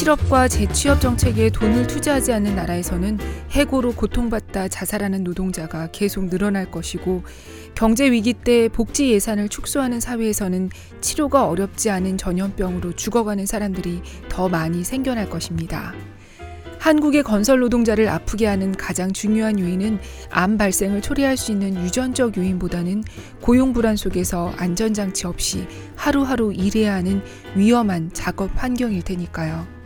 실업과 재취업 정책에 돈을 투자하지 않는 나라에서는 해고로 고통받다 자살하는 노동자가 계속 늘어날 것이고 경제 위기 때 복지 예산을 축소하는 사회에서는 치료가 어렵지 않은 전염병으로 죽어가는 사람들이 더 많이 생겨날 것입니다. 한국의 건설 노동자를 아프게 하는 가장 중요한 요인은 암 발생을 초래할 수 있는 유전적 요인보다는 고용 불안 속에서 안전장치 없이 하루하루 일해야 하는 위험한 작업 환경일 테니까요.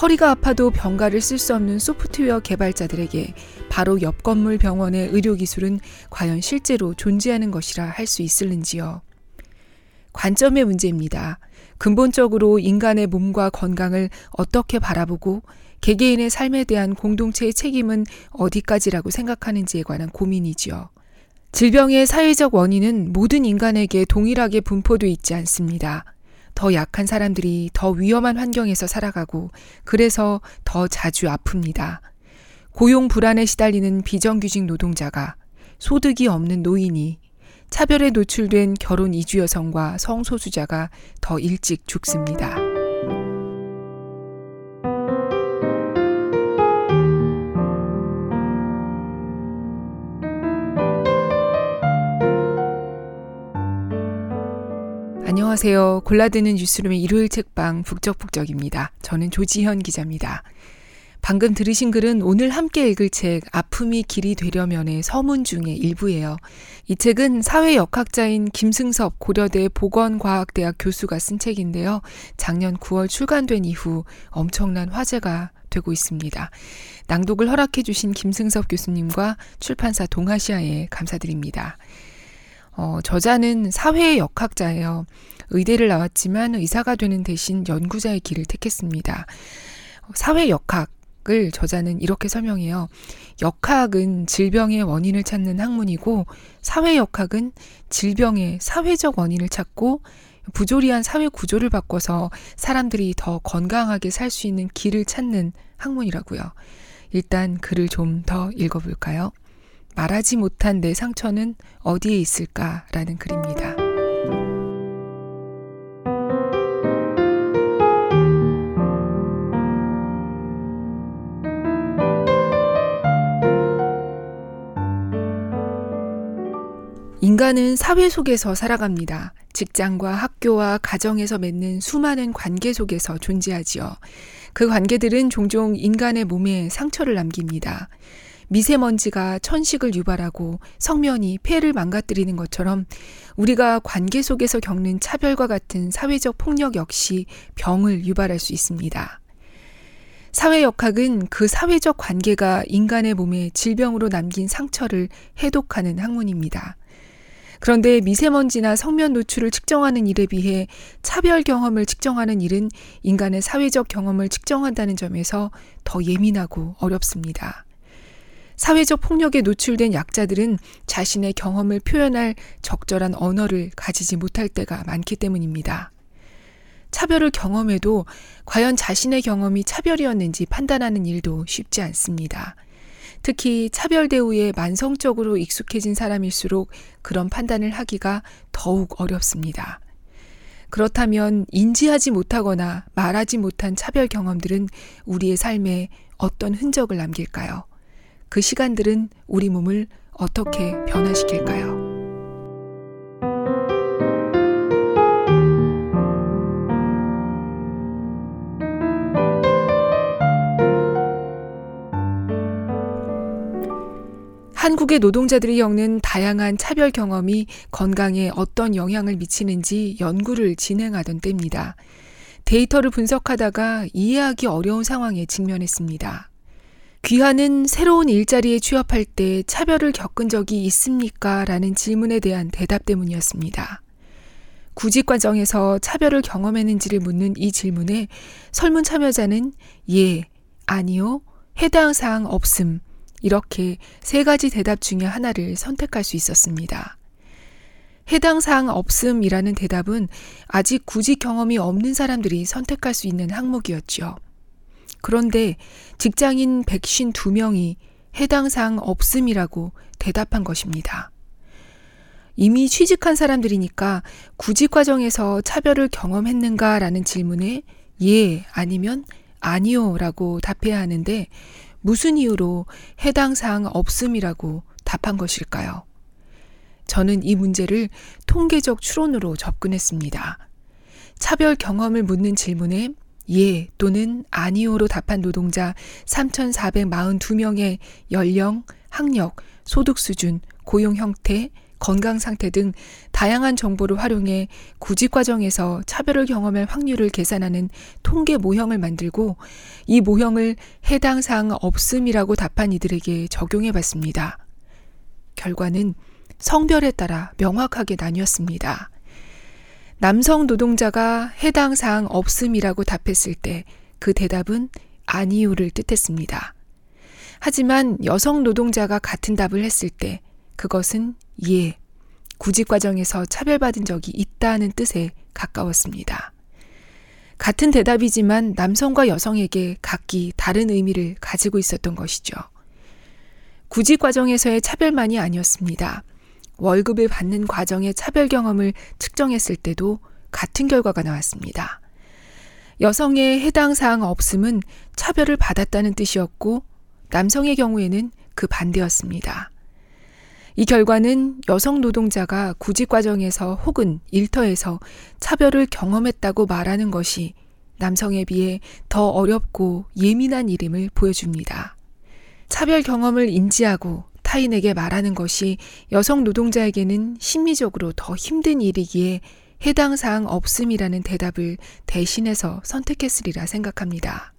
허리가 아파도 병가를 쓸 수 없는 소프트웨어 개발자들에게 바로 옆 건물 병원의 의료 기술은 과연 실제로 존재하는 것이라 할 수 있을는지요. 관점의 문제입니다. 근본적으로 인간의 몸과 건강을 어떻게 바라보고 개개인의 삶에 대한 공동체의 책임은 어디까지라고 생각하는지에 관한 고민이지요. 질병의 사회적 원인은 모든 인간에게 동일하게 분포되어 있지 않습니다. 더 약한 사람들이 더 위험한 환경에서 살아가고 그래서 더 자주 아픕니다. 고용 불안에 시달리는 비정규직 노동자가 소득이 없는 노인이 차별에 노출된 결혼 이주 여성과 성소수자가 더 일찍 죽습니다. 안녕하세요. 골라드는 뉴스룸의 일요일 책방 북적북적입니다. 저는 조지현 기자입니다. 방금 들으신 글은 오늘 함께 읽을 책 아픔이 길이 되려면의 서문 중의 일부예요. 이 책은 사회역학자인 김승섭 고려대 보건과학대학 교수가 쓴 책인데요. 작년 9월 출간된 이후 엄청난 화제가 되고 있습니다. 낭독을 허락해 주신 김승섭 교수님과 출판사 동아시아에 감사드립니다. 어, 저자는 사회역학자예요. 의대를 나왔지만 의사가 되는 대신 연구자의 길을 택했습니다. 사회 역학 을 저자는 이렇게 설명해요. 역학은 질병의 원인을 찾는 학문이고 사회 역학은 질병의 사회적 원인을 찾고 부조리한 사회 구조를 바꿔서 사람들이 더 건강하게 살 수 있는 길을 찾는 학문이라고요. 일단 글을 좀 더 읽어볼까요? 말하지 못한 내 상처는 어디에 있을까라는 글입니다. 인간은 사회 속에서 살아갑니다. 직장과 학교와 가정에서 맺는 수많은 관계 속에서 존재하지요. 그 관계들은 종종 인간의 몸에 상처를 남깁니다. 미세먼지가 천식을 유발하고 성면이 폐를 망가뜨리는 것처럼 우리가 관계 속에서 겪는 차별과 같은 사회적 폭력 역시 병을 유발할 수 있습니다. 사회 역학은 그 사회적 관계가 인간의 몸에 질병으로 남긴 상처를 해독하는 학문입니다. 그런데 미세먼지나 성면 노출을 측정하는 일에 비해 차별 경험을 측정하는 일은 인간의 사회적 경험을 측정한다는 점에서 더 예민하고 어렵습니다. 사회적 폭력에 노출된 약자들은 자신의 경험을 표현할 적절한 언어를 가지지 못할 때가 많기 때문입니다. 차별을 경험해도 과연 자신의 경험이 차별이었는지 판단하는 일도 쉽지 않습니다. 특히 차별 대우에 만성적으로 익숙해진 사람일수록 그런 판단을 하기가 더욱 어렵습니다. 그렇다면 인지하지 못하거나 말하지 못한 차별 경험들은 우리의 삶에 어떤 흔적을 남길까요? 그 시간들은 우리 몸을 어떻게 변화시킬까요? 한국의 노동자들이 겪는 다양한 차별 경험이 건강에 어떤 영향을 미치는지 연구를 진행하던 때입니다. 데이터를 분석하다가 이해하기 어려운 상황에 직면했습니다. 귀하는 새로운 일자리에 취업할 때 차별을 겪은 적이 있습니까? 라는 질문에 대한 대답 때문이었습니다. 구직 과정에서 차별을 경험했는지를 묻는 이 질문에 설문 참여자는 예, 아니요, 해당 사항 없음, 이렇게 세 가지 대답 중에 하나를 선택할 수 있었습니다. 해당 사항 없음이라는 대답은 아직 구직 경험이 없는 사람들이 선택할 수 있는 항목이었죠. 그런데 직장인 백신 두명이 해당 사항 없음이라고 대답한 것입니다. 이미 취직한 사람들이니까 구직 과정에서 차별을 경험했는가라는 질문에 예 아니면 아니요 라고 답해야 하는데 무슨 이유로 해당 사항 없음이라고 답한 것일까요? 저는 이 문제를 통계적 추론으로 접근했습니다. 차별 경험을 묻는 질문에 예 또는 아니오로 답한 노동자 3,442명의 연령, 학력, 소득 수준, 고용 형태, 건강 상태 등 다양한 정보를 활용해 구직 과정에서 차별을 경험할 확률을 계산하는 통계 모형을 만들고 이 모형을 해당 사항 없음이라고 답한 이들에게 적용해 봤습니다. 결과는 성별에 따라 명확하게 나뉘었습니다. 남성 노동자가 해당 사항 없음이라고 답했을 때 그 대답은 아니요를 뜻했습니다. 하지만 여성 노동자가 같은 답을 했을 때 그것은 예, 구직 과정에서 차별받은 적이 있다는 뜻에 가까웠습니다. 같은 대답이지만 남성과 여성에게 각기 다른 의미를 가지고 있었던 것이죠. 구직 과정에서의 차별만이 아니었습니다. 월급을 받는 과정의 차별 경험을 측정했을 때도 같은 결과가 나왔습니다. 여성의 해당 사항 없음은 차별을 받았다는 뜻이었고 남성의 경우에는 그 반대였습니다. 이 결과는 여성 노동자가 구직 과정에서 혹은 일터에서 차별을 경험했다고 말하는 것이 남성에 비해 더 어렵고 예민한 일임을 보여줍니다. 차별 경험을 인지하고 타인에게 말하는 것이 여성 노동자에게는 심리적으로 더 힘든 일이기에 해당 사항 없음이라는 대답을 대신해서 선택했으리라 생각합니다.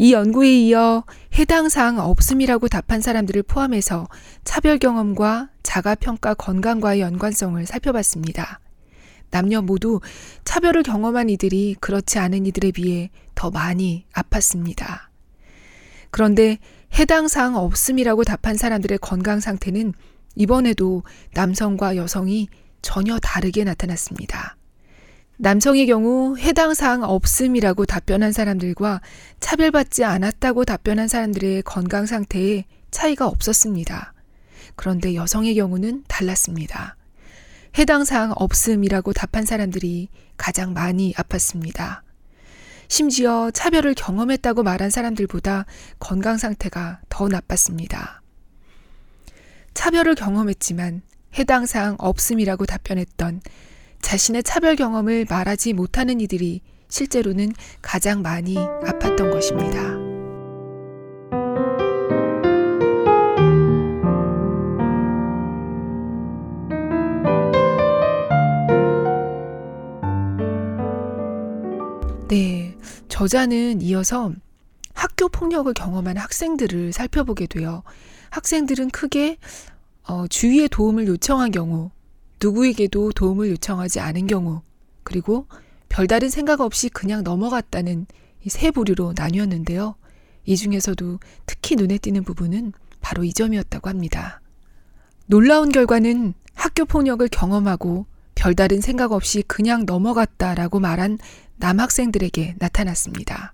이 연구에 이어 해당 사항 없음이라고 답한 사람들을 포함해서 차별 경험과 자가평가 건강과의 연관성을 살펴봤습니다. 남녀 모두 차별을 경험한 이들이 그렇지 않은 이들에 비해 더 많이 아팠습니다. 그런데 해당 사항 없음이라고 답한 사람들의 건강 상태는 이번에도 남성과 여성이 전혀 다르게 나타났습니다. 남성의 경우 해당 사항 없음이라고 답변한 사람들과 차별받지 않았다고 답변한 사람들의 건강 상태에 차이가 없었습니다. 그런데 여성의 경우는 달랐습니다. 해당 사항 없음이라고 답한 사람들이 가장 많이 아팠습니다. 심지어 차별을 경험했다고 말한 사람들보다 건강 상태가 더 나빴습니다. 차별을 경험했지만 해당 사항 없음이라고 답변했던 자신의 차별 경험을 말하지 못하는 이들이 실제로는 가장 많이 아팠던 것입니다. 네. 저자는 이어서 학교 폭력을 경험한 학생들을 살펴보게 돼요. 학생들은 크게 어, 주위의 도움을 요청한 경우, 누구에게도 도움을 요청하지 않은 경우, 그리고 별다른 생각 없이 그냥 넘어갔다는 이 세 부류로 나뉘었는데요. 이 중에서도 특히 눈에 띄는 부분은 바로 이 점이었다고 합니다. 놀라운 결과는 학교 폭력을 경험하고 별다른 생각 없이 그냥 넘어갔다라고 말한 남학생들에게 나타났습니다.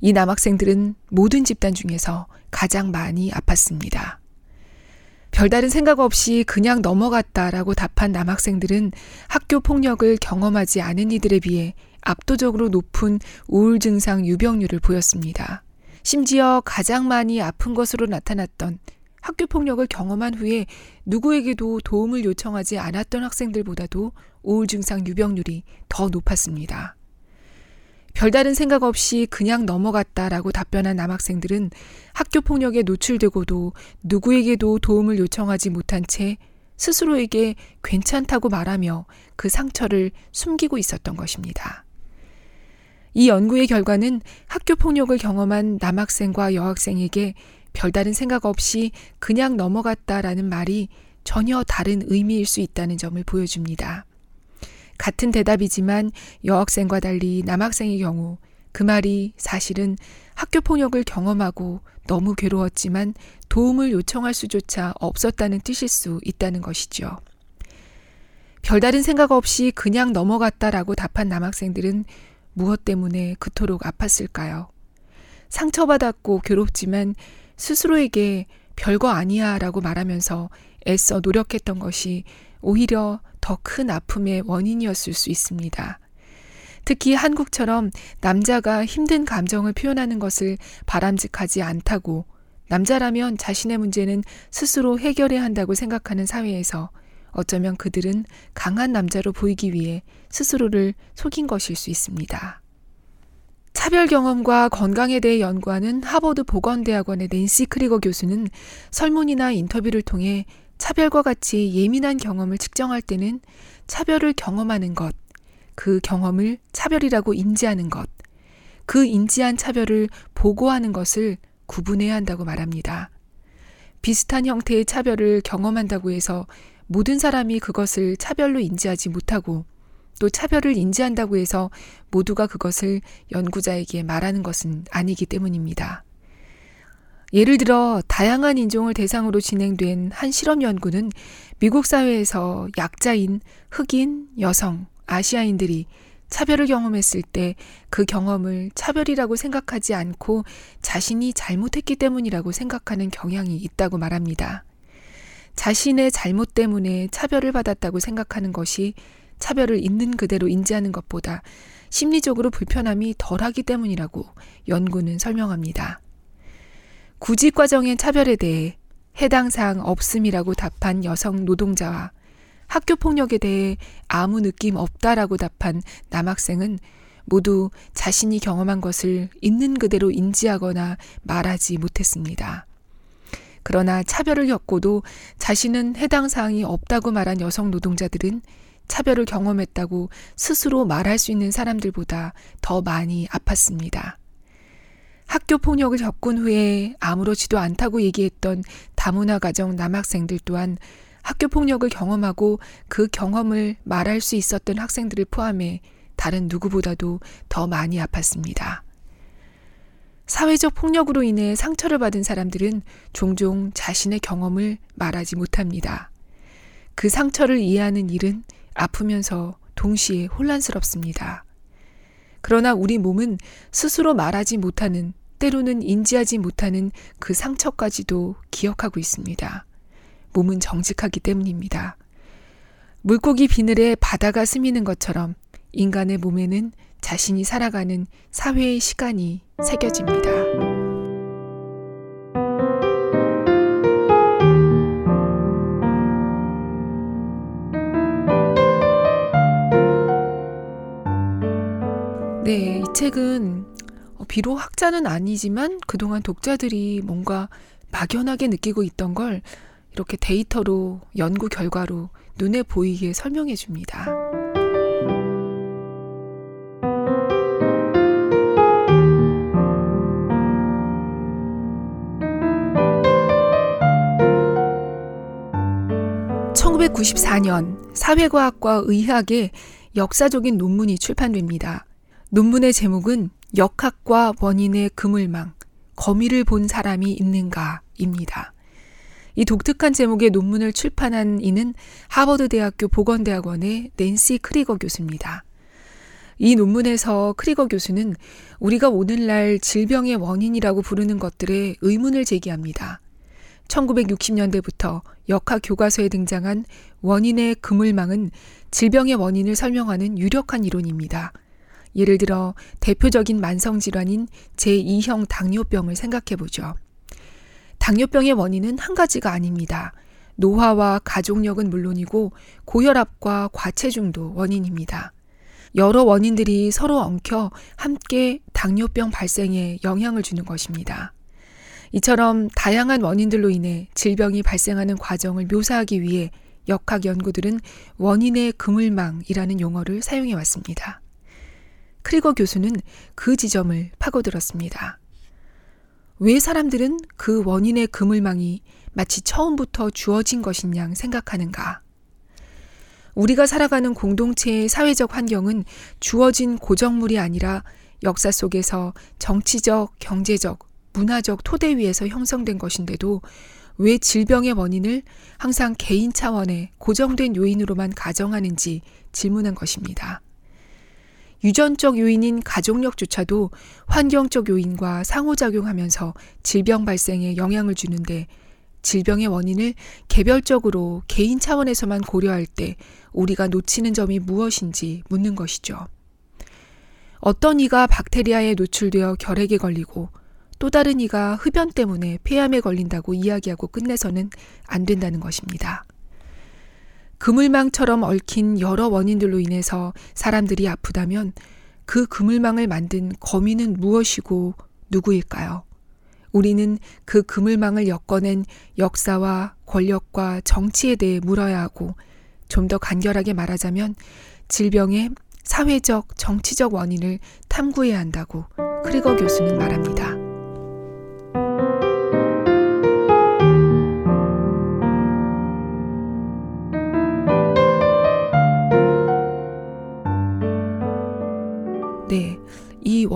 이 남학생들은 모든 집단 중에서 가장 많이 아팠습니다. 별다른 생각 없이 그냥 넘어갔다라고 답한 남학생들은 학교 폭력을 경험하지 않은 이들에 비해 압도적으로 높은 우울 증상 유병률을 보였습니다. 심지어 가장 많이 아픈 것으로 나타났던 학교 폭력을 경험한 후에 누구에게도 도움을 요청하지 않았던 학생들보다도 우울 증상 유병률이 더 높았습니다. 별다른 생각 없이 그냥 넘어갔다라고 답변한 남학생들은 학교 폭력에 노출되고도 누구에게도 도움을 요청하지 못한 채 스스로에게 괜찮다고 말하며 그 상처를 숨기고 있었던 것입니다. 이 연구의 결과는 학교 폭력을 경험한 남학생과 여학생에게 별다른 생각 없이 그냥 넘어갔다라는 말이 전혀 다른 의미일 수 있다는 점을 보여줍니다. 같은 대답이지만 여학생과 달리 남학생의 경우 그 말이 사실은 학교 폭력을 경험하고 너무 괴로웠지만 도움을 요청할 수조차 없었다는 뜻일 수 있다는 것이죠. 별다른 생각 없이 그냥 넘어갔다라고 답한 남학생들은 무엇 때문에 그토록 아팠을까요? 상처받았고 괴롭지만 스스로에게 별거 아니야 라고 말하면서 애써 노력했던 것이 오히려 더 큰 아픔의 원인이었을 수 있습니다. 특히 한국처럼 남자가 힘든 감정을 표현하는 것을 바람직하지 않다고 남자라면 자신의 문제는 스스로 해결해야 한다고 생각하는 사회에서 어쩌면 그들은 강한 남자로 보이기 위해 스스로를 속인 것일 수 있습니다. 차별 경험과 건강에 대해 연구하는 하버드 보건대학원의 낸시 크리거 교수는 설문이나 인터뷰를 통해 차별과 같이 예민한 경험을 측정할 때는 차별을 경험하는 것, 그 경험을 차별이라고 인지하는 것, 그 인지한 차별을 보고하는 것을 구분해야 한다고 말합니다. 비슷한 형태의 차별을 경험한다고 해서 모든 사람이 그것을 차별로 인지하지 못하고 또 차별을 인지한다고 해서 모두가 그것을 연구자에게 말하는 것은 아니기 때문입니다. 예를 들어 다양한 인종을 대상으로 진행된 한 실험 연구는 미국 사회에서 약자인 흑인, 여성, 아시아인들이 차별을 경험했을 때 그 경험을 차별이라고 생각하지 않고 자신이 잘못했기 때문이라고 생각하는 경향이 있다고 말합니다. 자신의 잘못 때문에 차별을 받았다고 생각하는 것이 차별을 있는 그대로 인지하는 것보다 심리적으로 불편함이 덜하기 때문이라고 연구는 설명합니다. 구직 과정의 차별에 대해 해당 사항 없음이라고 답한 여성 노동자와 학교 폭력에 대해 아무 느낌 없다라고 답한 남학생은 모두 자신이 경험한 것을 있는 그대로 인지하거나 말하지 못했습니다. 그러나 차별을 겪고도 자신은 해당 사항이 없다고 말한 여성 노동자들은 차별을 경험했다고 스스로 말할 수 있는 사람들보다 더 많이 아팠습니다. 학교 폭력을 겪은 후에 아무렇지도 않다고 얘기했던 다문화 가정 남학생들 또한 학교 폭력을 경험하고 그 경험을 말할 수 있었던 학생들을 포함해 다른 누구보다도 더 많이 아팠습니다. 사회적 폭력으로 인해 상처를 받은 사람들은 종종 자신의 경험을 말하지 못합니다. 그 상처를 이해하는 일은 아프면서 동시에 혼란스럽습니다. 그러나 우리 몸은 스스로 말하지 못하는, 때로는 인지하지 못하는 그 상처까지도 기억하고 있습니다. 몸은 정직하기 때문입니다. 물고기 비늘에 바다가 스미는 것처럼 인간의 몸에는 자신이 살아가는 사회의 시간이 새겨집니다. 책은 비록 학자는 아니지만 그동안 독자들이 뭔가 막연하게 느끼고 있던 걸 이렇게 데이터로 연구 결과로 눈에 보이게 설명해 줍니다. (1994년) 사회과학과 의학의 역사적인 논문이 출판됩니다. 논문의 제목은 역학과 원인의 그물망, 거미를 본 사람이 있는가입니다. 이 독특한 제목의 논문을 출판한 이는 하버드 대학교 보건대학원의 낸시 크리거 교수입니다. 이 논문에서 크리거 교수는 우리가 오늘날 질병의 원인이라고 부르는 것들에 의문을 제기합니다. 1960년대부터 역학 교과서에 등장한 원인의 그물망은 질병의 원인을 설명하는 유력한 이론입니다. 예를 들어 대표적인 만성질환인 제2형 당뇨병을 생각해 보죠. 당뇨병의 원인은 한 가지가 아닙니다. 노화와 가족력은 물론이고 고혈압과 과체중도 원인입니다. 여러 원인들이 서로 엉켜 함께 당뇨병 발생에 영향을 주는 것입니다. 이처럼 다양한 원인들로 인해 질병이 발생하는 과정을 묘사하기 위해 역학 연구들은 원인의 그물망이라는 용어를 사용해 왔습니다. 크리거 교수는 그 지점을 파고들었습니다. 왜 사람들은 그 원인의 그물망이 마치 처음부터 주어진 것인 양 생각하는가? 우리가 살아가는 공동체의 사회적 환경은 주어진 고정물이 아니라 역사 속에서 정치적, 경제적, 문화적 토대 위에서 형성된 것인데도 왜 질병의 원인을 항상 개인 차원의 고정된 요인으로만 가정하는지 질문한 것입니다. 유전적 요인인 가족력조차도 환경적 요인과 상호작용하면서 질병 발생에 영향을 주는데 질병의 원인을 개별적으로 개인 차원에서만 고려할 때 우리가 놓치는 점이 무엇인지 묻는 것이죠. 어떤 이가 박테리아에 노출되어 결핵에 걸리고 또 다른 이가 흡연 때문에 폐암에 걸린다고 이야기하고 끝내서는 안 된다는 것입니다. 그물망처럼 얽힌 여러 원인들로 인해서 사람들이 아프다면 그 그물망을 만든 거미는 무엇이고 누구일까요? 우리는 그 그물망을 엮어낸 역사와 권력과 정치에 대해 물어야 하고 좀 더 간결하게 말하자면 질병의 사회적, 정치적 원인을 탐구해야 한다고 크리거 교수는 말합니다.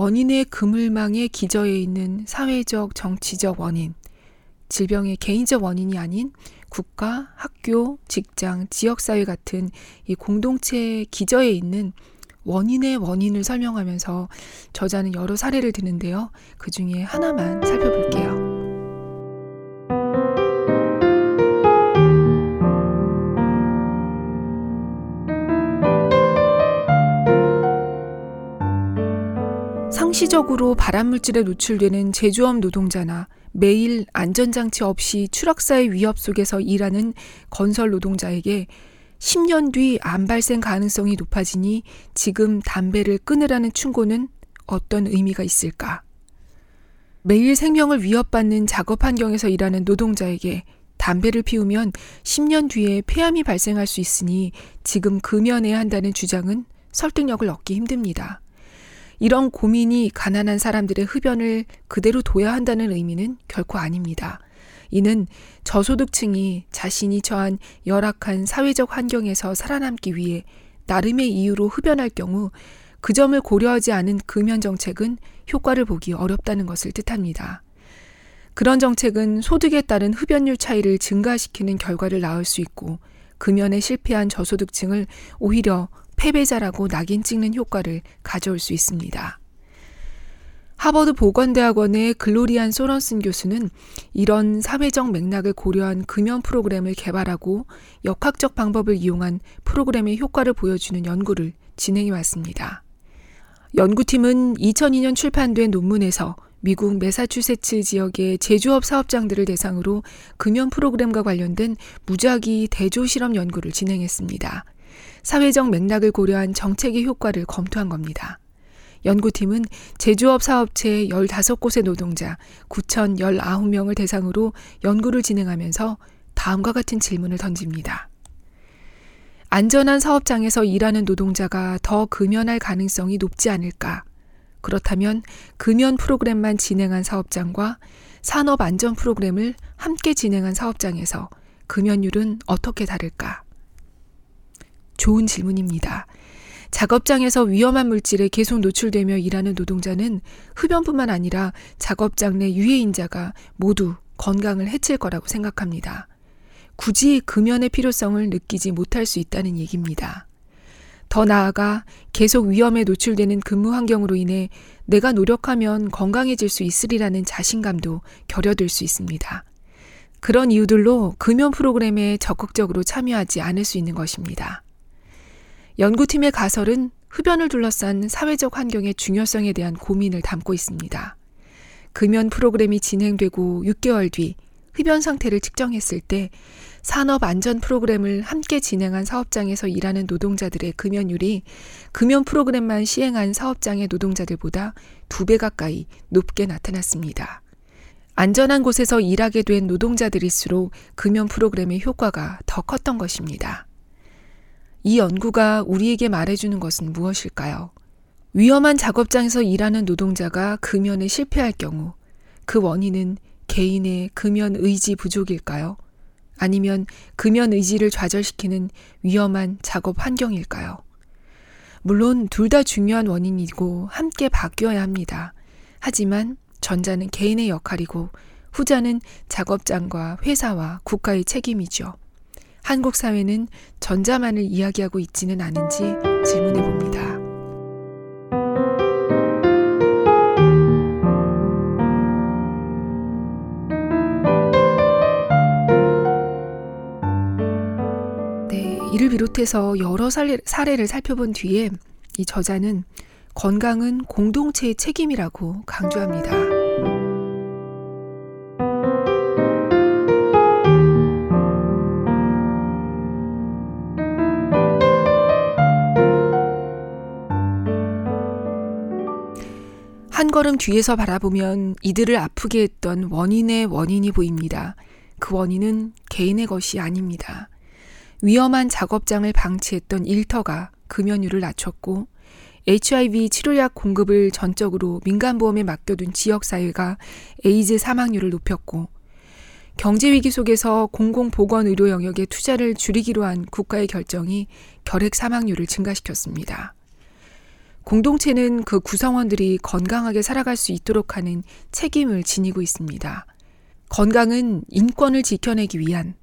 원인의 그물망에 기저에 있는 사회적, 정치적 원인, 질병의 개인적 원인이 아닌 국가, 학교, 직장, 지역사회 같은 이 공동체 기저에 있는 원인의 원인을 설명하면서 저자는 여러 사례를 드는데요. 그 중에 하나만 살펴볼게요. 상시적으로 발암물질에 노출되는 제조업 노동자나 매일 안전장치 없이 추락사의 위협 속에서 일하는 건설 노동자에게 10년 뒤 암 발생 가능성이 높아지니 지금 담배를 끊으라는 충고는 어떤 의미가 있을까? 매일 생명을 위협받는 작업 환경에서 일하는 노동자에게 담배를 피우면 10년 뒤에 폐암이 발생할 수 있으니 지금 금연해야 한다는 주장은 설득력을 얻기 힘듭니다. 이런 고민이 가난한 사람들의 흡연을 그대로 둬야 한다는 의미는 결코 아닙니다. 이는 저소득층이 자신이 처한 열악한 사회적 환경에서 살아남기 위해 나름의 이유로 흡연할 경우 그 점을 고려하지 않은 금연 정책은 효과를 보기 어렵다는 것을 뜻합니다. 그런 정책은 소득에 따른 흡연율 차이를 증가시키는 결과를 낳을 수 있고 금연에 실패한 저소득층을 오히려 패배자라고 낙인 찍는 효과를 가져올 수 있습니다. 하버드 보건대학원의 글로리안 소런슨 교수는 이런 사회적 맥락을 고려한 금연 프로그램을 개발하고 역학적 방법을 이용한 프로그램의 효과를 보여주는 연구를 진행해 왔습니다. 연구팀은 2002년 출판된 논문에서 미국 메사추세츠 지역의 제조업 사업장들을 대상으로 금연 프로그램과 관련된 무작위 대조 실험 연구를 진행했습니다. 사회적 맥락을 고려한 정책의 효과를 검토한 겁니다. 연구팀은 제조업 사업체 15곳의 노동자 9,019명을 대상으로 연구를 진행하면서 다음과 같은 질문을 던집니다. 안전한 사업장에서 일하는 노동자가 더 금연할 가능성이 높지 않을까? 그렇다면 금연 프로그램만 진행한 사업장과 산업 안전 프로그램을 함께 진행한 사업장에서 금연율은 어떻게 다를까? 좋은 질문입니다. 작업장에서 위험한 물질에 계속 노출되며 일하는 노동자는 흡연뿐만 아니라 작업장 내 유해인자가 모두 건강을 해칠 거라고 생각합니다. 굳이 금연의 필요성을 느끼지 못할 수 있다는 얘기입니다. 더 나아가 계속 위험에 노출되는 근무 환경으로 인해 내가 노력하면 건강해질 수 있으리라는 자신감도 결여될 수 있습니다. 그런 이유들로 금연 프로그램에 적극적으로 참여하지 않을 수 있는 것입니다. 연구팀의 가설은 흡연을 둘러싼 사회적 환경의 중요성에 대한 고민을 담고 있습니다. 금연 프로그램이 진행되고 6개월 뒤 흡연 상태를 측정했을 때 산업 안전 프로그램을 함께 진행한 사업장에서 일하는 노동자들의 금연율이 금연 프로그램만 시행한 사업장의 노동자들보다 두 배 가까이 높게 나타났습니다. 안전한 곳에서 일하게 된 노동자들일수록 금연 프로그램의 효과가 더 컸던 것입니다. 이 연구가 우리에게 말해주는 것은 무엇일까요? 위험한 작업장에서 일하는 노동자가 금연에 실패할 경우 그 원인은 개인의 금연 의지 부족일까요? 아니면 금연 의지를 좌절시키는 위험한 작업 환경일까요? 물론 둘 다 중요한 원인이고 함께 바뀌어야 합니다. 하지만 전자는 개인의 역할이고 후자는 작업장과 회사와 국가의 책임이죠. 한국 사회는 전자만을 이야기하고 있지는 않은지 질문해 봅니다. 네, 이를 비롯해서 여러 사례, 사례를 살펴본 뒤에 이 저자는 건강은 공동체의 책임이라고 강조합니다. 한 걸음 뒤에서 바라보면 이들을 아프게 했던 원인의 원인이 보입니다. 그 원인은 개인의 것이 아닙니다. 위험한 작업장을 방치했던 일터가 금연율을 낮췄고 HIV 치료약 공급을 전적으로 민간보험에 맡겨둔 지역사회가 에이즈 사망률을 높였고 경제위기 속에서 공공보건의료 영역의 투자를 줄이기로 한 국가의 결정이 결핵 사망률을 증가시켰습니다. 공동체는 그 구성원들이 건강하게 살아갈 수 있도록 하는 책임을 지니고 있습니다. 건강은 인권을 지켜내기 위한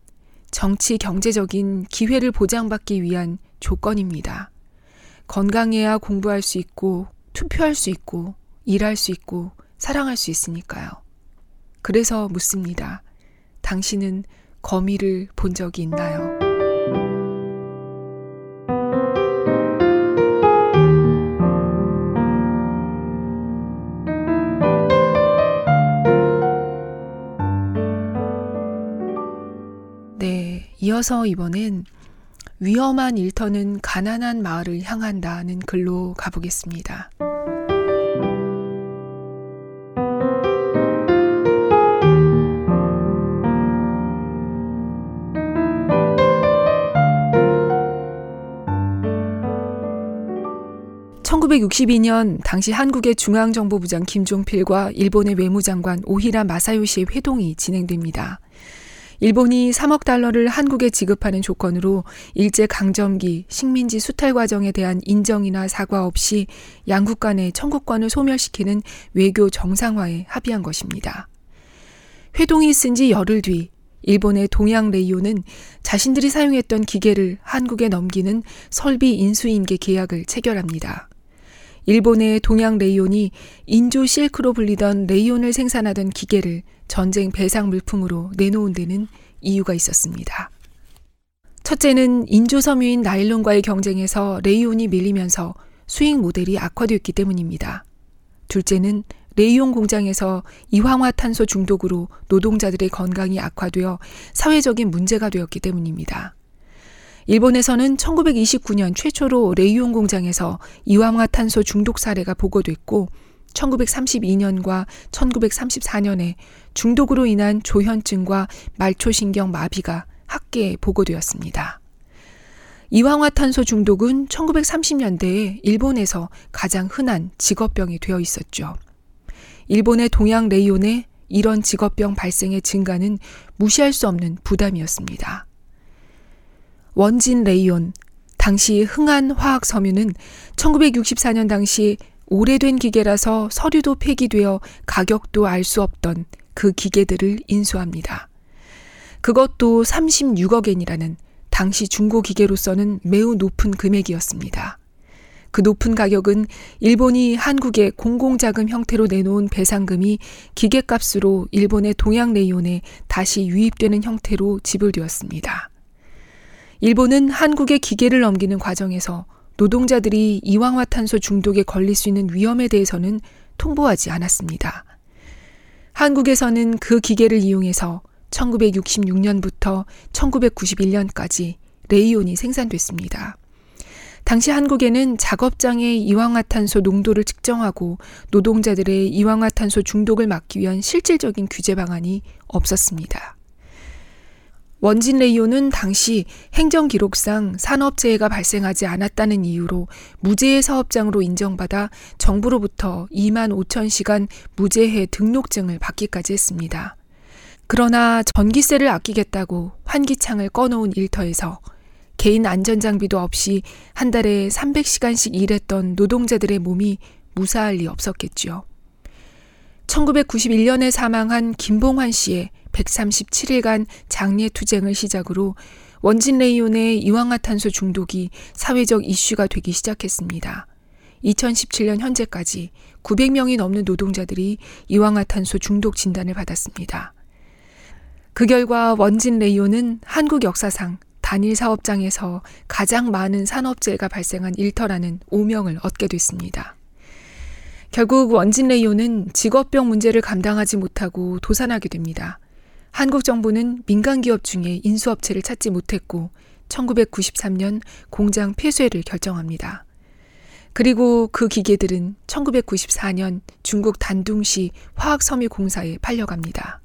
정치 경제적인 기회를 보장받기 위한 조건입니다. 건강해야 공부할 수 있고 투표할 수 있고 일할 수 있고 사랑할 수 있으니까요. 그래서 묻습니다. 당신은 거미를 본 적이 있나요? 이어서 이번엔 위험한 일터는 가난한 마을을 향한다는 글로 가보겠습니다. (1962년) 당시 한국의 중앙정보부장 김종필과 일본의 외무장관 오히라 마사요시의 회동이 진행됩니다. 일본이 3억 달러를 한국에 지급하는 조건으로 일제 강점기 식민지 수탈 과정에 대한 인정이나 사과 없이 양국 간의 청구권을 소멸시키는 외교 정상화에 합의한 것입니다. 회동이 쓴지 열흘 뒤 일본의 동양 레이오는 자신들이 사용했던 기계를 한국에 넘기는 설비 인수인계 계약을 체결합니다. 일본의 동양 레이온이 인조 실크로 불리던 레이온을 생산하던 기계를 전쟁 배상 물품으로 내놓은 데는 이유가 있었습니다. 첫째는 인조 섬유인 나일론과의 경쟁에서 레이온이 밀리면서 수익 모델이 악화되었기 때문입니다. 둘째는 레이온 공장에서 이황화탄소 중독으로 노동자들의 건강이 악화되어 사회적인 문제가 되었기 때문입니다. 일본에서는 1929년 최초로 레이온 공장에서 이황화탄소 중독 사례가 보고됐고 1932년과 1934년에 중독으로 인한 조현증과 말초신경 마비가 학계에 보고되었습니다. 이황화탄소 중독은 1930년대에 일본에서 가장 흔한 직업병이 되어 있었죠. 일본의 동양 레이온의 이런 직업병 발생의 증가는 무시할 수 없는 부담이었습니다. 원진 레이온, 당시 흥한 화학 섬유는 1964년 당시 오래된 기계라서 서류도 폐기되어 가격도 알 수 없던 그 기계들을 인수합니다. 그것도 36억엔이라는 당시 중고 기계로서는 매우 높은 금액이었습니다. 그 높은 가격은 일본이 한국에 공공자금 형태로 내놓은 배상금이 기계값으로 일본의 동양 레이온에 다시 유입되는 형태로 지불되었습니다. 일본은 한국에 기계를 넘기는 과정에서 노동자들이 이황화탄소 중독에 걸릴 수 있는 위험에 대해서는 통보하지 않았습니다. 한국에서는 그 기계를 이용해서 1966년부터 1991년까지 레이온이 생산됐습니다. 당시 한국에는 작업장의 이황화탄소 농도를 측정하고 노동자들의 이황화탄소 중독을 막기 위한 실질적인 규제 방안이 없었습니다. 원진 레이오는 당시 행정기록상 산업재해가 발생하지 않았다는 이유로 무재해 사업장으로 인정받아 정부로부터 2만 5천 시간 무재해 등록증을 받기까지 했습니다. 그러나 전기세를 아끼겠다고 환기창을 꺼놓은 일터에서 개인 안전장비도 없이 한 달에 300시간씩 일했던 노동자들의 몸이 무사할 리 없었겠지요. 1991년에 사망한 김봉환 씨의 137일간 장례 투쟁을 시작으로 원진 레이온의 이황화탄소 중독이 사회적 이슈가 되기 시작했습니다. 2017년 현재까지 900명이 넘는 노동자들이 이황화탄소 중독 진단을 받았습니다. 그 결과 원진 레이온은 한국 역사상 단일 사업장에서 가장 많은 산업재해가 발생한 일터라는 오명을 얻게 됐습니다. 결국 원진 레이오는 직업병 문제를 감당하지 못하고 도산하게 됩니다. 한국 정부는 민간 기업 중에 인수업체를 찾지 못했고 1993년 공장 폐쇄를 결정합니다. 그리고 그 기계들은 1994년 중국 단둥시 화학섬유공사에 팔려갑니다.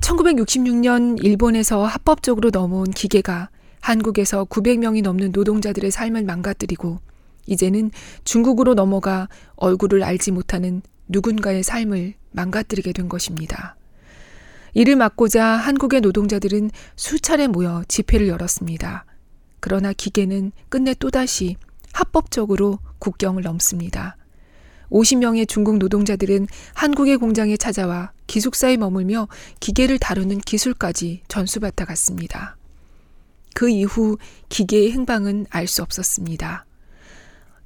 1966년 일본에서 합법적으로 넘어온 기계가 한국에서 900명이 넘는 노동자들의 삶을 망가뜨리고 이제는 중국으로 넘어가 얼굴을 알지 못하는 누군가의 삶을 망가뜨리게 된 것입니다. 이를 막고자 한국의 노동자들은 수차례 모여 집회를 열었습니다. 그러나 기계는 끝내 또다시 합법적으로 국경을 넘습니다. 50명의 중국 노동자들은 한국의 공장에 찾아와 기숙사에 머물며 기계를 다루는 기술까지 전수받아 갔습니다. 그 이후 기계의 행방은 알 수 없었습니다.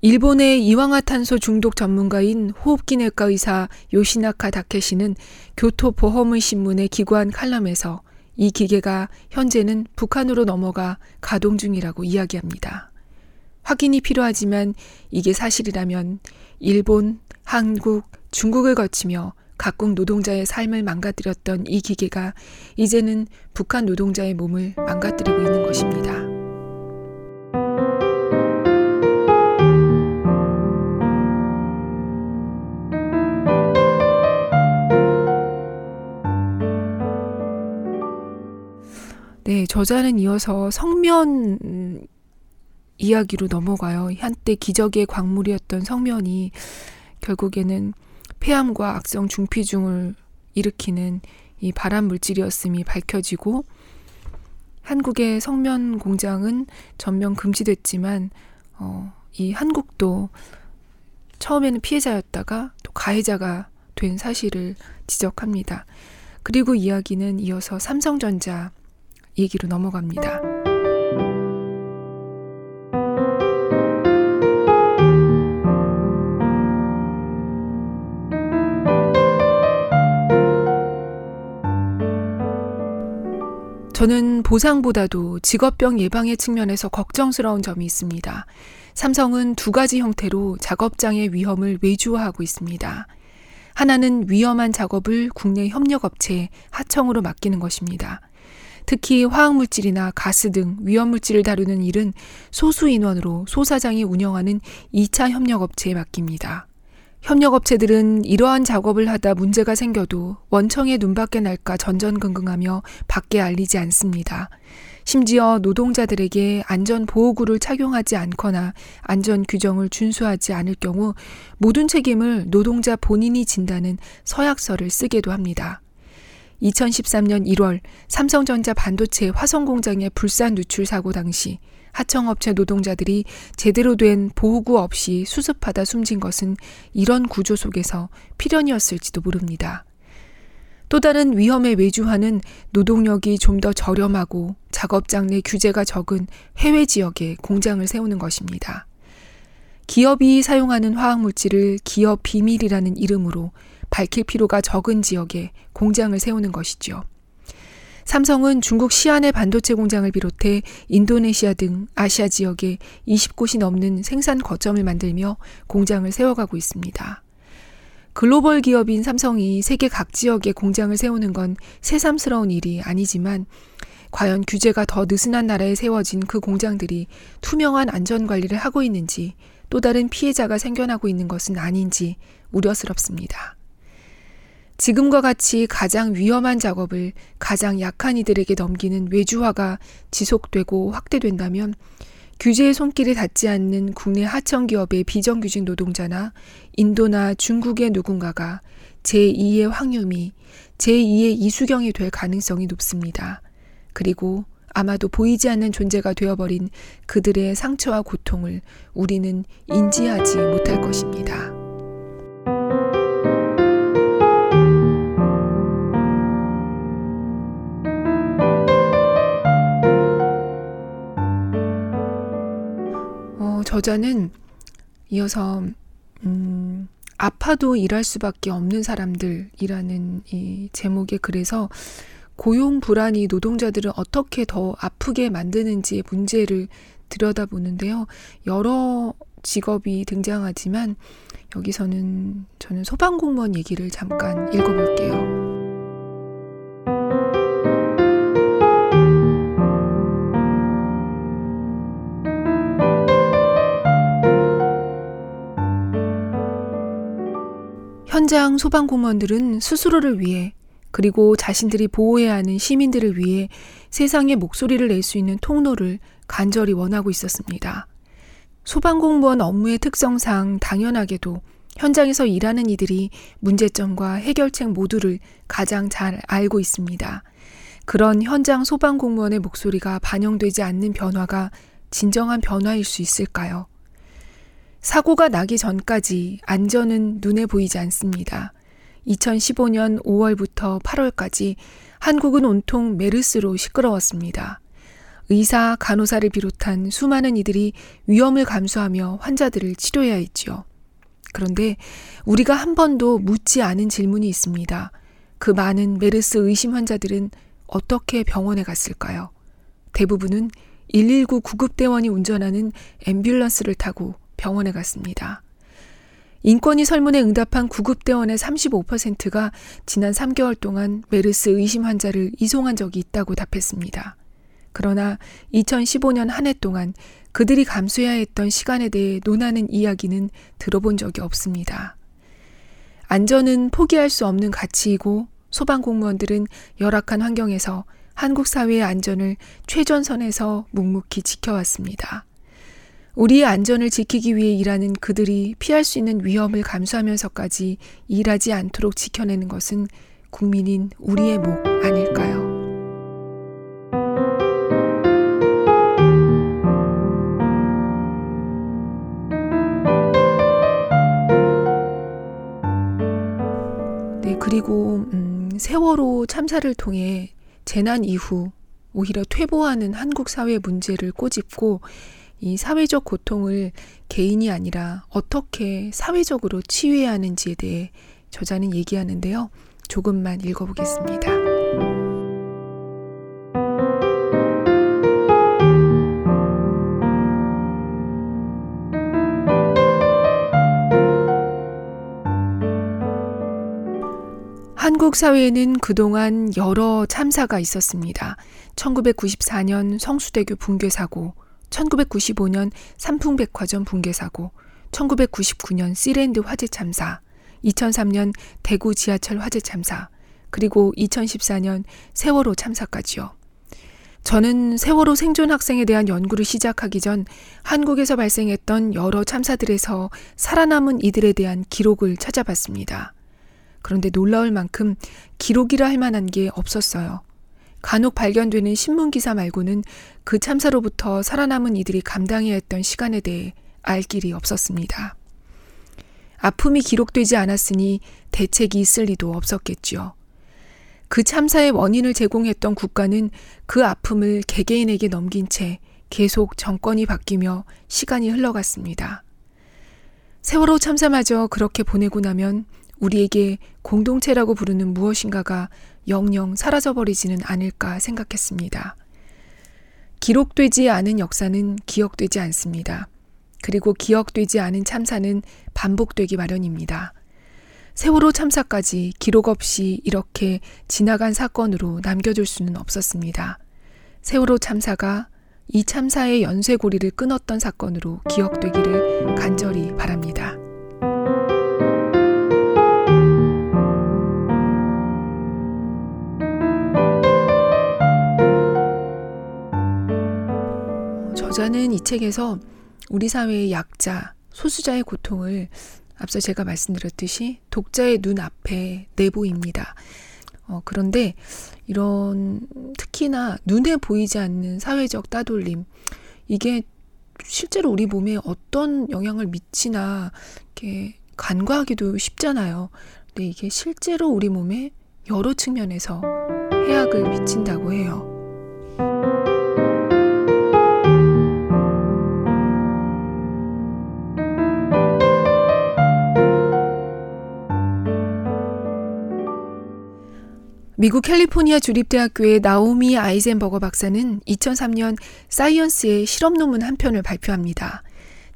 일본의 이황화탄소 중독 전문가인 호흡기 내과 의사 요시나카 다케시는 교토 보험의 신문에 기고한 칼럼에서 이 기계가 현재는 북한으로 넘어가 가동 중이라고 이야기합니다. 확인이 필요하지만 이게 사실이라면 일본, 한국, 중국을 거치며 각국 노동자의 삶을 망가뜨렸던 이 기계가 이제는 북한 노동자의 몸을 망가뜨리고 있는 것입니다. 저자는 이어서 성면 이야기로 넘어가요. 한때 기적의 광물이었던 성면이 결국에는 폐암과 악성 중피중을 일으키는 이 발암 물질이었음이 밝혀지고 한국의 성면 공장은 전면 금지됐지만 어, 이 한국도 처음에는 피해자였다가 또 가해자가 된 사실을 지적합니다. 그리고 이야기는 이어서 삼성전자 얘기로 넘어갑니다. 저는 보상보다도 직업병 예방의 측면에서 걱정스러운 점이 있습니다. 삼성은 두 가지 형태로 작업장의 위험을 외주화하고 있습니다. 하나는 위험한 작업을 국내 협력업체 하청으로 맡기는 것입니다. 특히 화학물질이나 가스 등 위험물질을 다루는 일은 소수 인원으로 소사장이 운영하는 2차 협력업체에 맡깁니다. 협력업체들은 이러한 작업을 하다 문제가 생겨도 원청의 눈밖에 날까 전전긍긍하며 밖에 알리지 않습니다. 심지어 노동자들에게 안전보호구를 착용하지 않거나 안전 규정을 준수하지 않을 경우 모든 책임을 노동자 본인이 진다는 서약서를 쓰게도 합니다. 2013년 1월 삼성전자 반도체 화성 공장의 불산 누출 사고 당시 하청업체 노동자들이 제대로 된 보호구 없이 수습하다 숨진 것은 이런 구조 속에서 필연이었을지도 모릅니다. 또 다른 위험의 외주화는 노동력이 좀 더 저렴하고 작업장 내 규제가 적은 해외 지역에 공장을 세우는 것입니다. 기업이 사용하는 화학물질을 기업 비밀이라는 이름으로 밝힐 필요가 적은 지역에 공장을 세우는 것이죠. 삼성은 중국 시안의 반도체 공장을 비롯해 인도네시아 등 아시아 지역에 20곳이 넘는 생산 거점을 만들며 공장을 세워가고 있습니다. 글로벌 기업인 삼성이 세계 각 지역에 공장을 세우는 건 새삼스러운 일이 아니지만 과연 규제가 더 느슨한 나라에 세워진 그 공장들이 투명한 안전 관리를 하고 있는지 또 다른 피해자가 생겨나고 있는 것은 아닌지 우려스럽습니다. 지금과 같이 가장 위험한 작업을 가장 약한 이들에게 넘기는 외주화가 지속되고 확대된다면 규제의 손길이 닿지 않는 국내 하청 기업의 비정규직 노동자나 인도나 중국의 누군가가 제2의 황유미, 제2의 이수경이 될 가능성이 높습니다. 그리고 아마도 보이지 않는 존재가 되어버린 그들의 상처와 고통을 우리는 인지하지 못할 것입니다. 저자는 이어서 음, 아파도 일할 수밖에 없는 사람들이라는 이 제목의 글에서 고용 불안이 노동자들을 어떻게 더 아프게 만드는지의 문제를 들여다보는데요. 여러 직업이 등장하지만 여기서는 저는 소방공무원 얘기를 잠깐 읽어볼게요. 현장 소방공무원들은 스스로를 위해 그리고 자신들이 보호해야 하는 시민들을 위해 세상에 목소리를 낼 수 있는 통로를 간절히 원하고 있었습니다. 소방공무원 업무의 특성상 당연하게도 현장에서 일하는 이들이 문제점과 해결책 모두를 가장 잘 알고 있습니다. 그런 현장 소방공무원의 목소리가 반영되지 않는 변화가 진정한 변화일 수 있을까요? 사고가 나기 전까지 안전은 눈에 보이지 않습니다. 2015년 5월부터 8월까지 한국은 온통 메르스로 시끄러웠습니다. 의사, 간호사를 비롯한 수많은 이들이 위험을 감수하며 환자들을 치료해야 했지요. 그런데 우리가 한 번도 묻지 않은 질문이 있습니다. 그 많은 메르스 의심 환자들은 어떻게 병원에 갔을까요? 대부분은 119 구급대원이 운전하는 앰뷸런스를 타고 병원에 갔습니다. 인권위 설문에 응답한 구급대원의 35%가 지난 3개월 동안 메르스 의심 환자를 이송한 적이 있다고 답했습니다. 그러나 2015년 한 해 동안 그들이 감수해야 했던 시간에 대해 논하는 이야기는 들어본 적이 없습니다. 안전은 포기할 수 없는 가치이고 소방공무원들은 열악한 환경에서 한국 사회의 안전을 최전선에서 묵묵히 지켜왔습니다. 우리의 안전을 지키기 위해 일하는 그들이 피할 수 있는 위험을 감수하면서까지 일하지 않도록 지켜내는 것은 국민인 우리의 목 아닐까요? 네, 그리고 음, 세월호 참사를 통해 재난 이후 오히려 퇴보하는 한국 사회 문제를 꼬집고 이 사회적 고통을 개인이 아니라 어떻게 사회적으로 치유해야 하는지에 대해 저자는 얘기하는데요. 조금만 읽어보겠습니다. 한국 사회에는 그동안 여러 참사가 있었습니다. 1994년 성수대교 붕괴 사고, 1995년 삼풍백화점 붕괴 사고, 1999년 시랜드 화재 참사, 2003년 대구 지하철 화재 참사, 그리고 2014년 세월호 참사까지요. 저는 세월호 생존 학생에 대한 연구를 시작하기 전 한국에서 발생했던 여러 참사들에서 살아남은 이들에 대한 기록을 찾아봤습니다. 그런데 놀라울 만큼 기록이라 할 만한 게 없었어요. 간혹 발견되는 신문 기사 말고는 그 참사로부터 살아남은 이들이 감당해야 했던 시간에 대해 알 길이 없었습니다. 아픔이 기록되지 않았으니 대책이 있을 리도 없었겠지요. 그 참사의 원인을 제공했던 국가는 그 아픔을 개개인에게 넘긴 채 계속 정권이 바뀌며 시간이 흘러갔습니다. 세월호 참사마저 그렇게 보내고 나면 우리에게 공동체라고 부르는 무엇인가가 영영 사라져버리지는 않을까 생각했습니다. 기록되지 않은 역사는 기억되지 않습니다. 그리고 기억되지 않은 참사는 반복되기 마련입니다. 세월호 참사까지 기록 없이 이렇게 지나간 사건으로 남겨둘 수는 없었습니다. 세월호 참사가 이 참사의 연쇄고리를 끊었던 사건으로 기억되기를 간절히 바랍니다. 저자는 이 책에서 우리 사회의 약자, 소수자의 고통을 앞서 제가 말씀드렸듯이 독자의 눈 앞에 내보입니다. 어, 그런데 이런 특히나 눈에 보이지 않는 사회적 따돌림, 이게 실제로 우리 몸에 어떤 영향을 미치나 이렇게 간과하기도 쉽잖아요. 근데 이게 실제로 우리 몸에 여러 측면에서 해악을 미친다고 해요. 미국 캘리포니아 주립대학교의 나오미 아이젠버거 박사는 2003년 사이언스의 실험 논문 한 편을 발표합니다.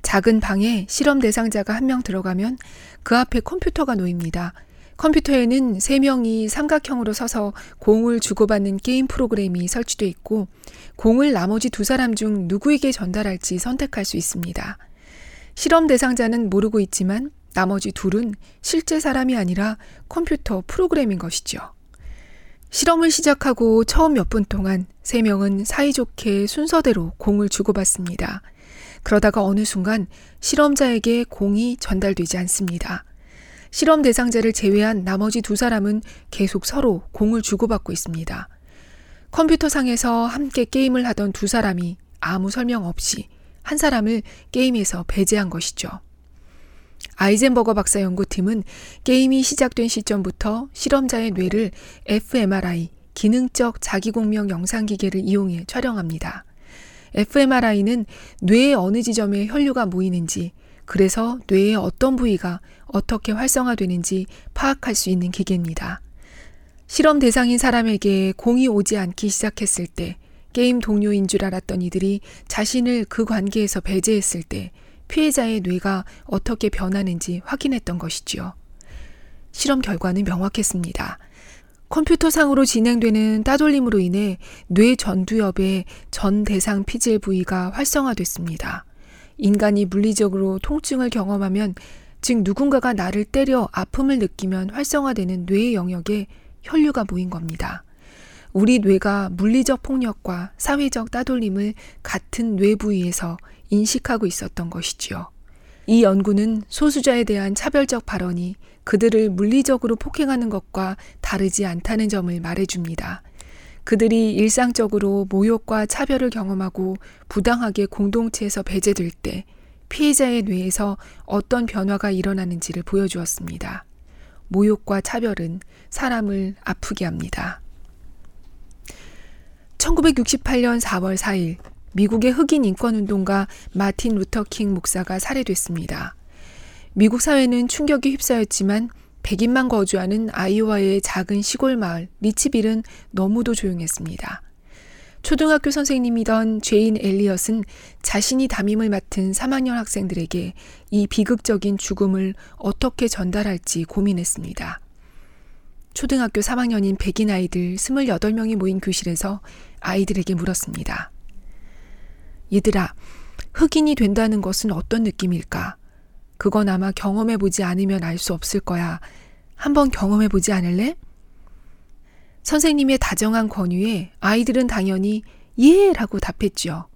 작은 방에 실험 대상자가 한 명 들어가면 그 앞에 컴퓨터가 놓입니다. 컴퓨터에는 세 명이 삼각형으로 서서 공을 주고받는 게임 프로그램이 설치돼 있고 공을 나머지 두 사람 중 누구에게 전달할지 선택할 수 있습니다. 실험 대상자는 모르고 있지만 나머지 둘은 실제 사람이 아니라 컴퓨터 프로그램인 것이죠. 실험을 시작하고 처음 몇 분 동안 세 명은 사이좋게 순서대로 공을 주고받습니다. 그러다가 어느 순간 실험자에게 공이 전달되지 않습니다. 실험 대상자를 제외한 나머지 두 사람은 계속 서로 공을 주고받고 있습니다. 컴퓨터상에서 함께 게임을 하던 두 사람이 아무 설명 없이 한 사람을 게임에서 배제한 것이죠. 아이젠버거 박사 연구팀은 게임이 시작된 시점부터 실험자의 뇌를 fMRI, 기능적 자기공명 영상기계를 이용해 촬영합니다. fMRI는 뇌의 어느 지점에 혈류가 모이는지, 그래서 뇌의 어떤 부위가 어떻게 활성화되는지 파악할 수 있는 기계입니다. 실험 대상인 사람에게 공이 오지 않기 시작했을 때 게임 동료인 줄 알았던 이들이 자신을 그 관계에서 배제했을 때 피해자의 뇌가 어떻게 변하는지 확인했던 것이지요. 실험 결과는 명확했습니다. 컴퓨터상으로 진행되는 따돌림으로 인해 뇌 전두엽의 전 대상 피질 부위가 활성화됐습니다. 인간이 물리적으로 통증을 경험하면 즉 누군가가 나를 때려 아픔을 느끼면 활성화되는 뇌의 영역에 혈류가 모인 겁니다. 우리 뇌가 물리적 폭력과 사회적 따돌림을 같은 뇌 부위에서 인식하고 있었던 것이지요. 이 연구는 소수자에 대한 차별적 발언이 그들을 물리적으로 폭행하는 것과 다르지 않다는 점을 말해줍니다. 그들이 일상적으로 모욕과 차별을 경험하고 부당하게 공동체에서 배제될 때 피해자의 뇌에서 어떤 변화가 일어나는지를 보여주었습니다. 모욕과 차별은 사람을 아프게 합니다. 1968년 4월 4일 미국의 흑인 인권운동가 마틴 루터킹 목사가 살해됐습니다. 미국 사회는 충격에 휩싸였지만 100인만 거주하는 아이오와의 작은 시골 마을 리치빌은 너무도 조용했습니다. 초등학교 선생님이던 제인 엘리엇은 자신이 담임을 맡은 3학년 학생들에게 이 비극적인 죽음을 어떻게 전달할지 고민했습니다. 초등학교 3학년인 백인 아이들 28명이 모인 교실에서 아이들에게 물었습니다. 얘들아, 흑인이 된다는 것은 어떤 느낌일까? 그건 아마 경험해보지 않으면 알 수 없을 거야. 한번 경험해보지 않을래? 선생님의 다정한 권유에 아이들은 당연히 예! 라고 답했죠.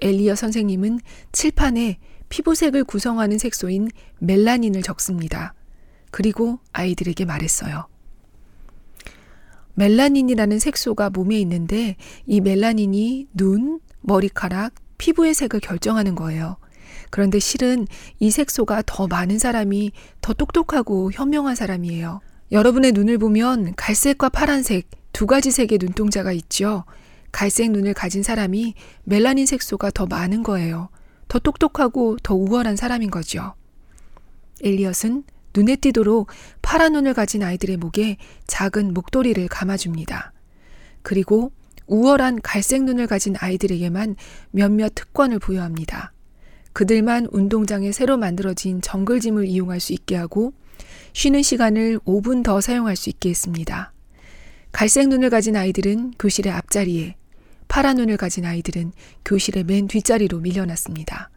엘리어 선생님은 칠판에 피부색을 구성하는 색소인 멜라닌을 적습니다. 그리고 아이들에게 말했어요. 멜라닌이라는 색소가 몸에 있는데 이 멜라닌이 눈, 머리카락, 피부의 색을 결정하는 거예요. 그런데 실은 이 색소가 더 많은 사람이 더 똑똑하고 현명한 사람이에요. 여러분의 눈을 보면 갈색과 파란색 두 가지 색의 눈동자가 있죠. 갈색 눈을 가진 사람이 멜라닌 색소가 더 많은 거예요. 더 똑똑하고 더 우월한 사람인 거죠. 엘리엇은 눈에 띄도록 파란 눈을 가진 아이들의 목에 작은 목도리를 감아줍니다. 그리고 우월한 갈색 눈을 가진 아이들에게만 몇몇 특권을 부여합니다. 그들만 운동장에 새로 만들어진 정글짐을 이용할 수 있게 하고 쉬는 시간을 5분 더 사용할 수 있게 했습니다. 갈색 눈을 가진 아이들은 교실의 앞자리에, 파란 눈을 가진 아이들은 교실의 맨 뒷자리로 밀려났습니다.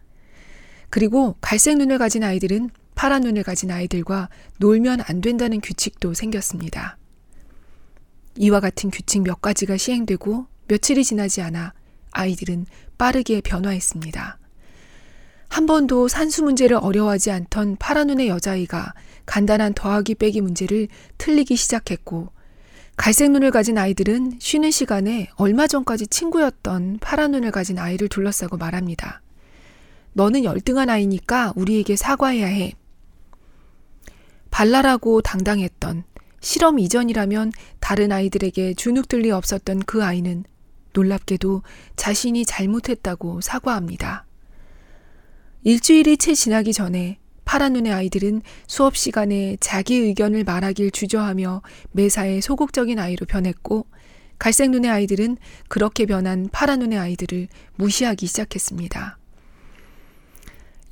그리고 갈색 눈을 가진 아이들은 파란 눈을 가진 아이들과 놀면 안 된다는 규칙도 생겼습니다. 이와 같은 규칙 몇 가지가 시행되고 며칠이 지나지 않아 아이들은 빠르게 변화했습니다. 한 번도 산수 문제를 어려워하지 않던 파란 눈의 여자아이가 간단한 더하기 빼기 문제를 틀리기 시작했고, 갈색 눈을 가진 아이들은 쉬는 시간에 얼마 전까지 친구였던 파란 눈을 가진 아이를 둘러싸고 말합니다. 너는 열등한 아이니까 우리에게 사과해야 해. 발랄하고 당당했던 실험 이전이라면 다른 아이들에게 주눅들 리 없었던 그 아이는 놀랍게도 자신이 잘못했다고 사과합니다. 일주일이 채 지나기 전에 파란 눈의 아이들은 수업 시간에 자기 의견을 말하길 주저하며 매사에 소극적인 아이로 변했고 갈색 눈의 아이들은 그렇게 변한 파란 눈의 아이들을 무시하기 시작했습니다.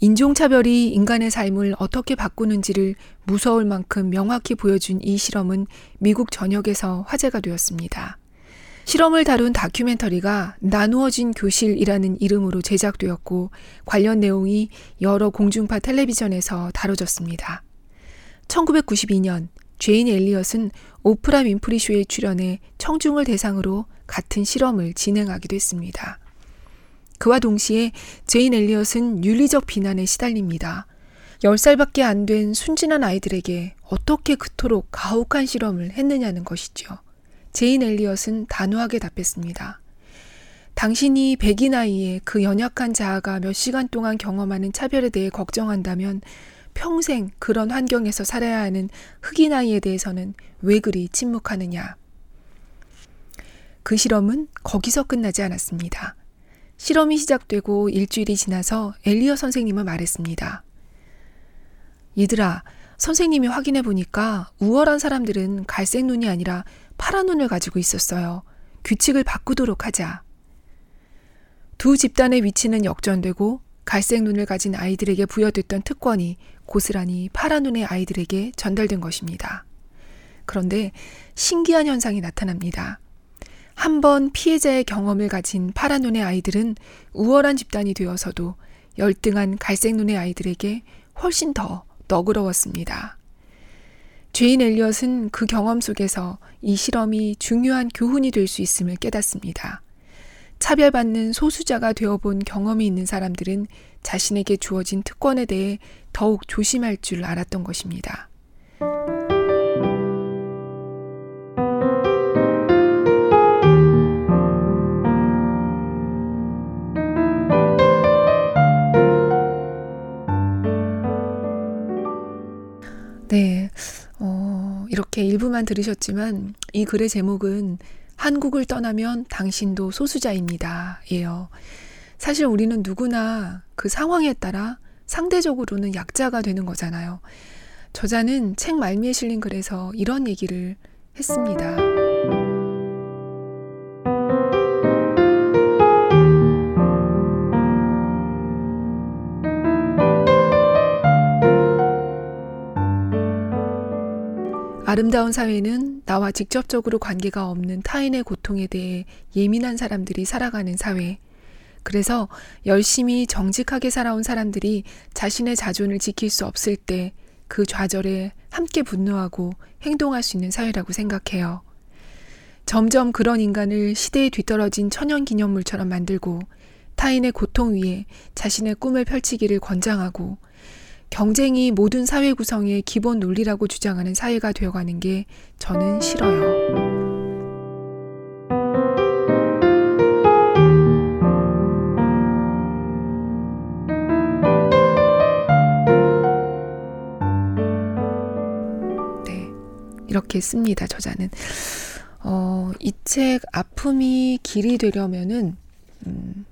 인종차별이 인간의 삶을 어떻게 바꾸는지를 무서울 만큼 명확히 보여준 이 실험은 미국 전역에서 화제가 되었습니다. 실험을 다룬 다큐멘터리가 나누어진 교실이라는 이름으로 제작되었고 관련 내용이 여러 공중파 텔레비전에서 다뤄졌습니다. 1992년 제인 엘리엇은 오프라 윈프리 쇼에 출연해 청중을 대상으로 같은 실험을 진행하기도 했습니다. 그와 동시에 제인 엘리엇은 윤리적 비난에 시달립니다. 10살밖에 안 된 순진한 아이들에게 어떻게 그토록 가혹한 실험을 했느냐는 것이죠. 제인 엘리엇은 단호하게 답했습니다. 당신이 백인 아이의 그 연약한 자아가 몇 시간 동안 경험하는 차별에 대해 걱정한다면 평생 그런 환경에서 살아야 하는 흑인 아이에 대해서는 왜 그리 침묵하느냐. 그 실험은 거기서 끝나지 않았습니다. 실험이 시작되고 일주일이 지나서 엘리어 선생님은 말했습니다. 얘들아, 선생님이 확인해 보니까 우월한 사람들은 갈색 눈이 아니라 파란 눈을 가지고 있었어요. 규칙을 바꾸도록 하자. 두 집단의 위치는 역전되고 갈색 눈을 가진 아이들에게 부여됐던 특권이 고스란히 파란 눈의 아이들에게 전달된 것입니다. 그런데 신기한 현상이 나타납니다. 한 번 피해자의 경험을 가진 파란 눈의 아이들은 우월한 집단이 되어서도 열등한 갈색 눈의 아이들에게 훨씬 더 너그러웠습니다. 죄인 엘리엇은 그 경험 속에서 이 실험이 중요한 교훈이 될 수 있음을 깨닫습니다. 차별받는 소수자가 되어본 경험이 있는 사람들은 자신에게 주어진 특권에 대해 더욱 조심할 줄 알았던 것입니다. 이렇게 일부만 들으셨지만 이 글의 제목은 한국을 떠나면 당신도 소수자입니다. 예요. 사실 우리는 누구나 그 상황에 따라 상대적으로는 약자가 되는 거잖아요. 저자는 책 말미에 실린 글에서 이런 얘기를 했습니다. 아름다운 사회는 나와 직접적으로 관계가 없는 타인의 고통에 대해 예민한 사람들이 살아가는 사회. 그래서 열심히 정직하게 살아온 사람들이 자신의 자존을 지킬 수 없을 때 그 좌절에 함께 분노하고 행동할 수 있는 사회라고 생각해요. 점점 그런 인간을 시대에 뒤떨어진 천연 기념물처럼 만들고 타인의 고통 위에 자신의 꿈을 펼치기를 권장하고 경쟁이 모든 사회 구성의 기본 논리라고 주장하는 사회가 되어가는 게 저는 싫어요. 네. 이렇게 씁니다, 저자는. 어, 이 책 아픔이 길이 되려면은, 음,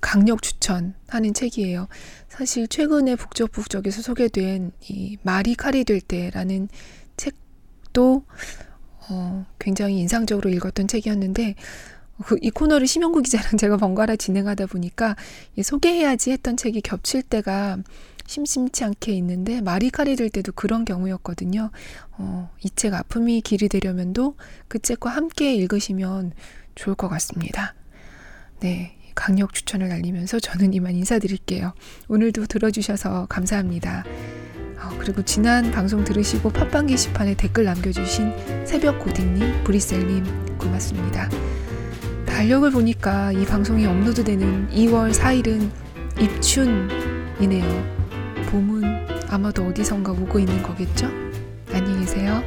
강력 추천하는 책이에요. 사실 최근에 북적북적에서 소개된 이 말이 칼이 될 때라는 책도 어, 굉장히 인상적으로 읽었던 책이었는데 그, 이 코너를 심영구 기자랑 제가 번갈아 진행하다 보니까 소개해야지 했던 책이 겹칠 때가 심심치 않게 있는데 말이 칼이 될 때도 그런 경우였거든요. 어, 이 책 아픔이 길이 되려면도 그 책과 함께 읽으시면 좋을 것 같습니다. 네. 강력 추천을 날리면서 저는 이만 인사드릴게요. 오늘도 들어주셔서 감사합니다. 어, 그리고 지난 방송 들으시고 팟빵 게시판에 댓글 남겨주신 새벽 고딩님, 브리셀님 고맙습니다. 달력을 보니까 이 방송이 업로드되는 2월 4일은 입춘이네요. 봄은 아마도 어디선가 오고 있는 거겠죠? 안녕히 계세요.